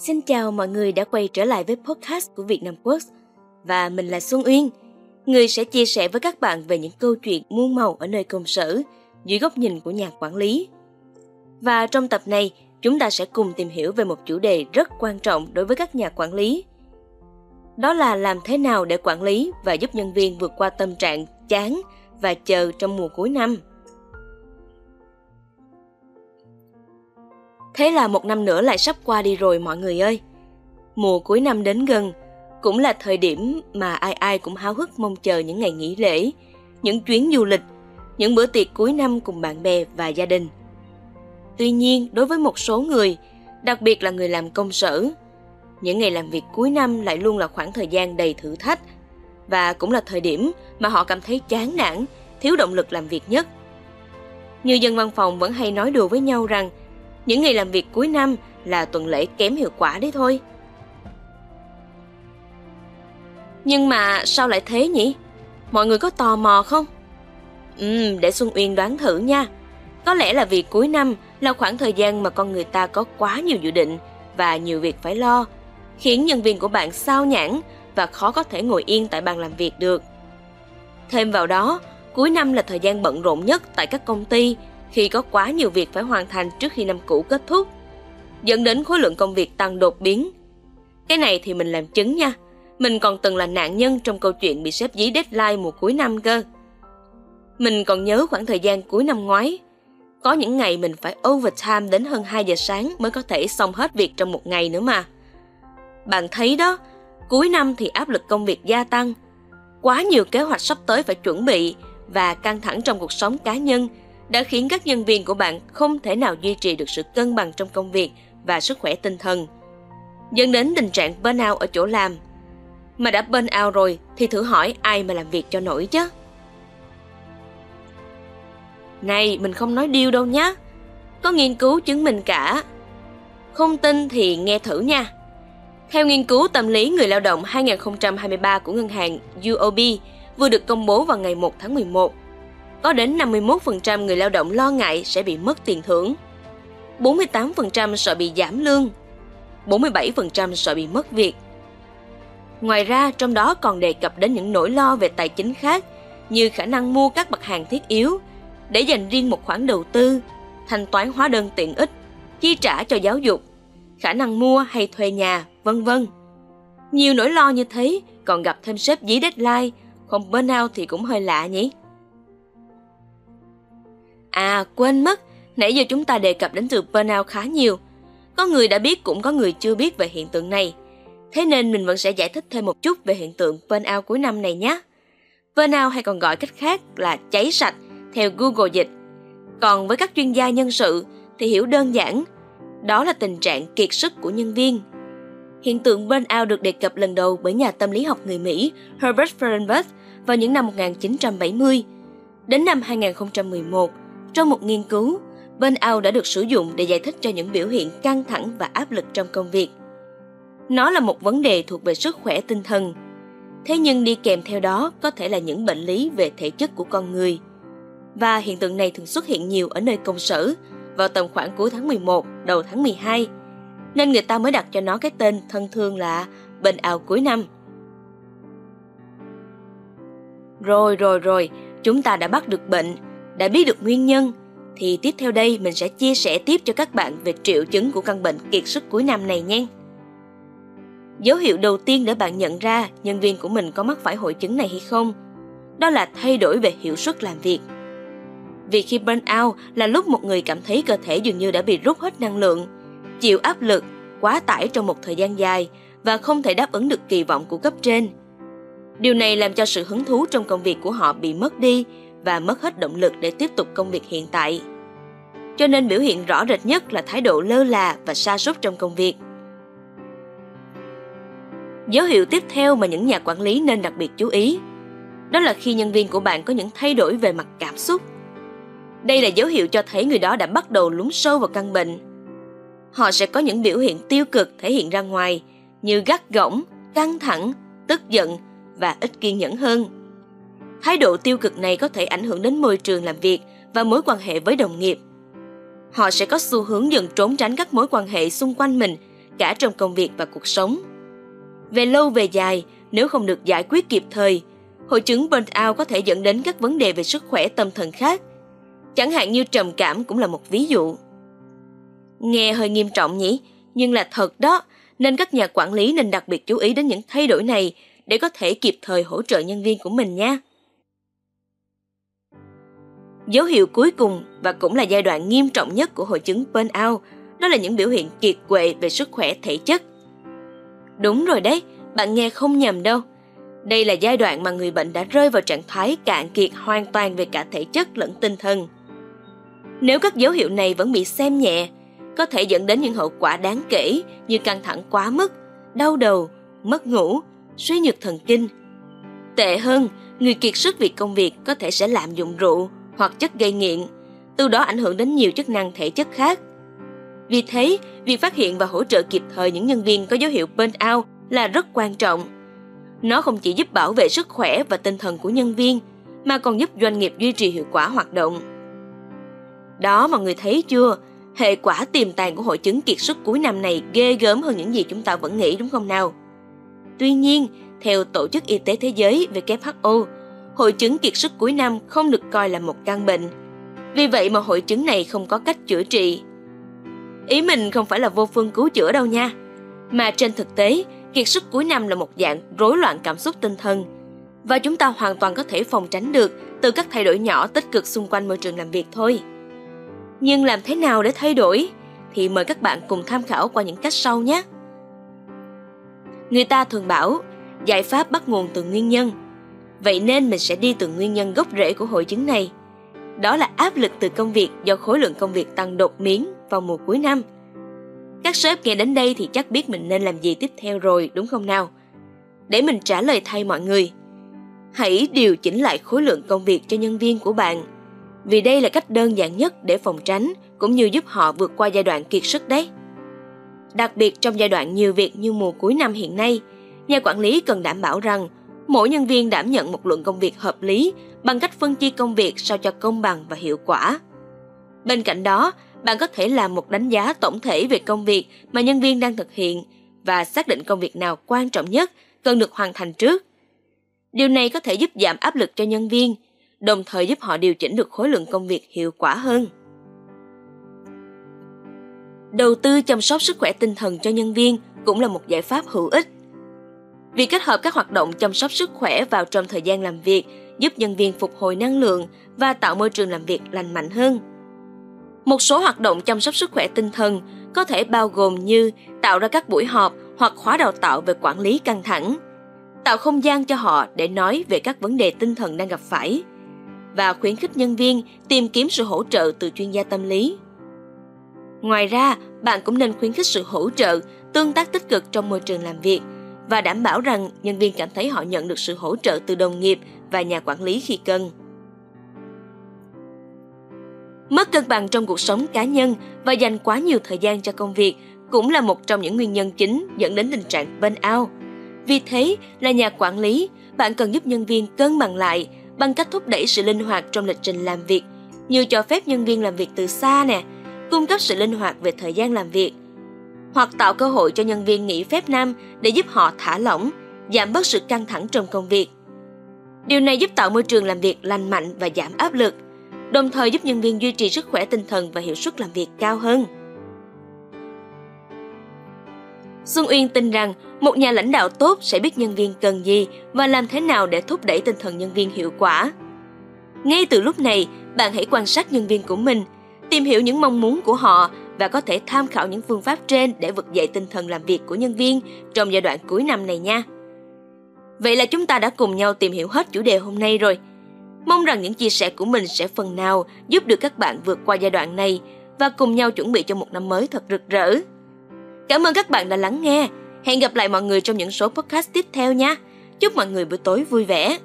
Xin chào mọi người đã quay trở lại với podcast của Việt Nam Quốc và mình là Xuân Uyên, người sẽ chia sẻ với các bạn về những câu chuyện muôn màu ở nơi công sở dưới góc nhìn của nhà quản lý. Và trong tập này, chúng ta sẽ cùng tìm hiểu về một chủ đề rất quan trọng đối với các nhà quản lý. Đó là làm thế nào để quản lý và giúp nhân viên vượt qua tâm trạng chán và chờ trong mùa cuối năm. Thế là một năm nữa lại sắp qua đi rồi mọi người ơi. Mùa cuối năm đến gần, cũng là thời điểm mà ai ai cũng háo hức mong chờ những ngày nghỉ lễ, những chuyến du lịch, những bữa tiệc cuối năm cùng bạn bè và gia đình. Tuy nhiên, đối với một số người, đặc biệt là người làm công sở, những ngày làm việc cuối năm lại luôn là khoảng thời gian đầy thử thách và cũng là thời điểm mà họ cảm thấy chán nản, thiếu động lực làm việc nhất. Như dân văn phòng vẫn hay nói đùa với nhau rằng những ngày làm việc cuối năm là tuần lễ kém hiệu quả đấy thôi. Nhưng mà sao lại thế nhỉ? Mọi người có tò mò không? Ừ, để Xuân Uyên đoán thử nha. Có lẽ là vì cuối năm là khoảng thời gian mà con người ta có quá nhiều dự định và nhiều việc phải lo, khiến nhân viên của bạn sao nhãn và khó có thể ngồi yên tại bàn làm việc được. Thêm vào đó, cuối năm là thời gian bận rộn nhất tại các công ty khi có quá nhiều việc phải hoàn thành trước khi năm cũ kết thúc, dẫn đến khối lượng công việc tăng đột biến. Cái này thì mình làm chứng nha. Mình còn từng là nạn nhân trong câu chuyện bị sếp dí deadline mùa cuối năm cơ. Mình còn nhớ khoảng thời gian cuối năm ngoái, có những ngày mình phải overtime đến hơn 2 giờ sáng mới có thể xong hết việc trong một ngày nữa mà. Bạn thấy đó, cuối năm thì áp lực công việc gia tăng, quá nhiều kế hoạch sắp tới phải chuẩn bị và căng thẳng trong cuộc sống cá nhân đã khiến các nhân viên của bạn không thể nào duy trì được sự cân bằng trong công việc và sức khỏe tinh thần, dẫn đến tình trạng burnout ở chỗ làm. Mà đã burnout rồi thì thử hỏi ai mà làm việc cho nổi chứ? Này, mình không nói điêu đâu nhé. Có nghiên cứu chứng minh cả. Không tin thì nghe thử nha. Theo nghiên cứu tâm lý người lao động 2023 của ngân hàng UOB vừa được công bố vào ngày 1 tháng 11, có đến 51% người lao động lo ngại sẽ bị mất tiền thưởng, 48% sợ bị giảm lương, 47% sợ bị mất việc. Ngoài ra, trong đó còn đề cập đến những nỗi lo về tài chính khác như khả năng mua các mặt hàng thiết yếu để dành riêng một khoản đầu tư, thanh toán hóa đơn tiện ích, chi trả cho giáo dục, khả năng mua hay thuê nhà, vân vân. Nhiều nỗi lo như thế còn gặp thêm sếp dí deadline, không burnout thì cũng hơi lạ nhỉ? À, quên mất, nãy giờ chúng ta đề cập đến từ burnout khá nhiều. Có người đã biết cũng có người chưa biết về hiện tượng này. Thế nên mình vẫn sẽ giải thích thêm một chút về hiện tượng burnout cuối năm này nhé. Burnout hay còn gọi cách khác là cháy sạch theo Google Dịch. Còn với các chuyên gia nhân sự thì hiểu đơn giản, đó là tình trạng kiệt sức của nhân viên. Hiện tượng burnout được đề cập lần đầu bởi nhà tâm lý học người Mỹ Herbert Fehrenbach vào những năm 1970. Đến năm 2011, trong một nghiên cứu, burnout đã được sử dụng để giải thích cho những biểu hiện căng thẳng và áp lực trong công việc. Nó là một vấn đề thuộc về sức khỏe tinh thần. Thế nhưng đi kèm theo đó có thể là những bệnh lý về thể chất của con người. Và hiện tượng này thường xuất hiện nhiều ở nơi công sở vào tầm khoảng cuối tháng 11, đầu tháng 12. Nên người ta mới đặt cho nó cái tên thân thương là bệnh ảo cuối năm. Rồi rồi rồi, chúng ta đã bắt được bệnh đã biết được nguyên nhân, thì tiếp theo đây mình sẽ chia sẻ tiếp cho các bạn về triệu chứng của căn bệnh kiệt sức cuối năm này nhé. Dấu hiệu đầu tiên để bạn nhận ra nhân viên của mình có mắc phải hội chứng này hay không, đó là thay đổi về hiệu suất làm việc. Vì khi burn out là lúc một người cảm thấy cơ thể dường như đã bị rút hết năng lượng, chịu áp lực, quá tải trong một thời gian dài và không thể đáp ứng được kỳ vọng của cấp trên. Điều này làm cho sự hứng thú trong công việc của họ bị mất đi và mất hết động lực để tiếp tục công việc hiện tại. Cho nên biểu hiện rõ rệt nhất là thái độ lơ là và sa sút trong công việc. Dấu hiệu tiếp theo mà những nhà quản lý nên đặc biệt chú ý, đó là khi nhân viên của bạn có những thay đổi về mặt cảm xúc. Đây là dấu hiệu cho thấy người đó đã bắt đầu lún sâu vào căn bệnh. Họ sẽ có những biểu hiện tiêu cực thể hiện ra ngoài như gắt gỏng, căng thẳng, tức giận và ít kiên nhẫn hơn Thái độ tiêu cực này có thể ảnh hưởng đến môi trường làm việc và mối quan hệ với đồng nghiệp. Họ sẽ có xu hướng dần trốn tránh các mối quan hệ xung quanh mình, cả trong công việc và cuộc sống. Về lâu về dài, nếu không được giải quyết kịp thời, hội chứng burnout có thể dẫn đến các vấn đề về sức khỏe tâm thần khác. Chẳng hạn như trầm cảm cũng là một ví dụ. Nghe hơi nghiêm trọng nhỉ, nhưng là thật đó, nên các nhà quản lý nên đặc biệt chú ý đến những thay đổi này để có thể kịp thời hỗ trợ nhân viên của mình nha. Dấu hiệu cuối cùng và cũng là giai đoạn nghiêm trọng nhất của hội chứng burnout, đó là những biểu hiện kiệt quệ về sức khỏe thể chất. Đúng rồi đấy, bạn nghe không nhầm đâu. Đây là giai đoạn mà người bệnh đã rơi vào trạng thái cạn kiệt hoàn toàn về cả thể chất lẫn tinh thần. Nếu các dấu hiệu này vẫn bị xem nhẹ, có thể dẫn đến những hậu quả đáng kể như căng thẳng quá mức, đau đầu, mất ngủ, suy nhược thần kinh. Tệ hơn, người kiệt sức vì công việc có thể sẽ lạm dụng rượu hoặc chất gây nghiện, từ đó ảnh hưởng đến nhiều chức năng thể chất khác. Vì thế, việc phát hiện và hỗ trợ kịp thời những nhân viên có dấu hiệu burnout là rất quan trọng. Nó không chỉ giúp bảo vệ sức khỏe và tinh thần của nhân viên, mà còn giúp doanh nghiệp duy trì hiệu quả hoạt động. Đó mọi người thấy chưa? Hệ quả tiềm tàng của hội chứng kiệt sức cuối năm này ghê gớm hơn những gì chúng ta vẫn nghĩ đúng không nào? Tuy nhiên, theo Tổ chức Y tế Thế giới WHO, hội chứng kiệt sức cuối năm không được coi là một căn bệnh. Vì vậy mà hội chứng này không có cách chữa trị. Ý mình không phải là vô phương cứu chữa đâu nha. Mà trên thực tế, kiệt sức cuối năm là một dạng rối loạn cảm xúc tinh thần. Và chúng ta hoàn toàn có thể phòng tránh được từ các thay đổi nhỏ tích cực xung quanh môi trường làm việc thôi. Nhưng làm thế nào để thay đổi? Thì mời các bạn cùng tham khảo qua những cách sau nhé. Người ta thường bảo, giải pháp bắt nguồn từ nguyên nhân. Vậy nên mình sẽ đi từ nguyên nhân gốc rễ của hội chứng này. Đó là áp lực từ công việc do khối lượng công việc tăng đột biến vào mùa cuối năm. Các sếp nghe đến đây thì chắc biết mình nên làm gì tiếp theo rồi đúng không nào? Để mình trả lời thay mọi người. Hãy điều chỉnh lại khối lượng công việc cho nhân viên của bạn. Vì đây là cách đơn giản nhất để phòng tránh cũng như giúp họ vượt qua giai đoạn kiệt sức đấy. Đặc biệt trong giai đoạn nhiều việc như mùa cuối năm hiện nay, nhà quản lý cần đảm bảo rằng mỗi nhân viên đảm nhận một lượng công việc hợp lý bằng cách phân chia công việc sao cho công bằng và hiệu quả. Bên cạnh đó, bạn có thể làm một đánh giá tổng thể về công việc mà nhân viên đang thực hiện và xác định công việc nào quan trọng nhất cần được hoàn thành trước. Điều này có thể giúp giảm áp lực cho nhân viên, đồng thời giúp họ điều chỉnh được khối lượng công việc hiệu quả hơn. Đầu tư chăm sóc sức khỏe tinh thần cho nhân viên cũng là một giải pháp hữu ích. Việc kết hợp các hoạt động chăm sóc sức khỏe vào trong thời gian làm việc giúp nhân viên phục hồi năng lượng và tạo môi trường làm việc lành mạnh hơn. Một số hoạt động chăm sóc sức khỏe tinh thần có thể bao gồm như tạo ra các buổi họp hoặc khóa đào tạo về quản lý căng thẳng, tạo không gian cho họ để nói về các vấn đề tinh thần đang gặp phải và khuyến khích nhân viên tìm kiếm sự hỗ trợ từ chuyên gia tâm lý. Ngoài ra, bạn cũng nên khuyến khích sự hỗ trợ, tương tác tích cực trong môi trường làm việc và đảm bảo rằng nhân viên cảm thấy họ nhận được sự hỗ trợ từ đồng nghiệp và nhà quản lý khi cần. Mất cân bằng trong cuộc sống cá nhân và dành quá nhiều thời gian cho công việc cũng là một trong những nguyên nhân chính dẫn đến tình trạng burnout. Vì thế, là nhà quản lý, bạn cần giúp nhân viên cân bằng lại bằng cách thúc đẩy sự linh hoạt trong lịch trình làm việc, như cho phép nhân viên làm việc từ xa nè, cung cấp sự linh hoạt về thời gian làm việc, hoặc tạo cơ hội cho nhân viên nghỉ phép năm để giúp họ thả lỏng, giảm bớt sự căng thẳng trong công việc. Điều này giúp tạo môi trường làm việc lành mạnh và giảm áp lực, đồng thời giúp nhân viên duy trì sức khỏe tinh thần và hiệu suất làm việc cao hơn. Xuân Uyên tin rằng một nhà lãnh đạo tốt sẽ biết nhân viên cần gì và làm thế nào để thúc đẩy tinh thần nhân viên hiệu quả. Ngay từ lúc này, bạn hãy quan sát nhân viên của mình, tìm hiểu những mong muốn của họ và có thể tham khảo những phương pháp trên để vực dậy tinh thần làm việc của nhân viên trong giai đoạn cuối năm này nha. Vậy là chúng ta đã cùng nhau tìm hiểu hết chủ đề hôm nay rồi. Mong rằng những chia sẻ của mình sẽ phần nào giúp được các bạn vượt qua giai đoạn này và cùng nhau chuẩn bị cho một năm mới thật rực rỡ. Cảm ơn các bạn đã lắng nghe. Hẹn gặp lại mọi người trong những số podcast tiếp theo nha. Chúc mọi người buổi tối vui vẻ.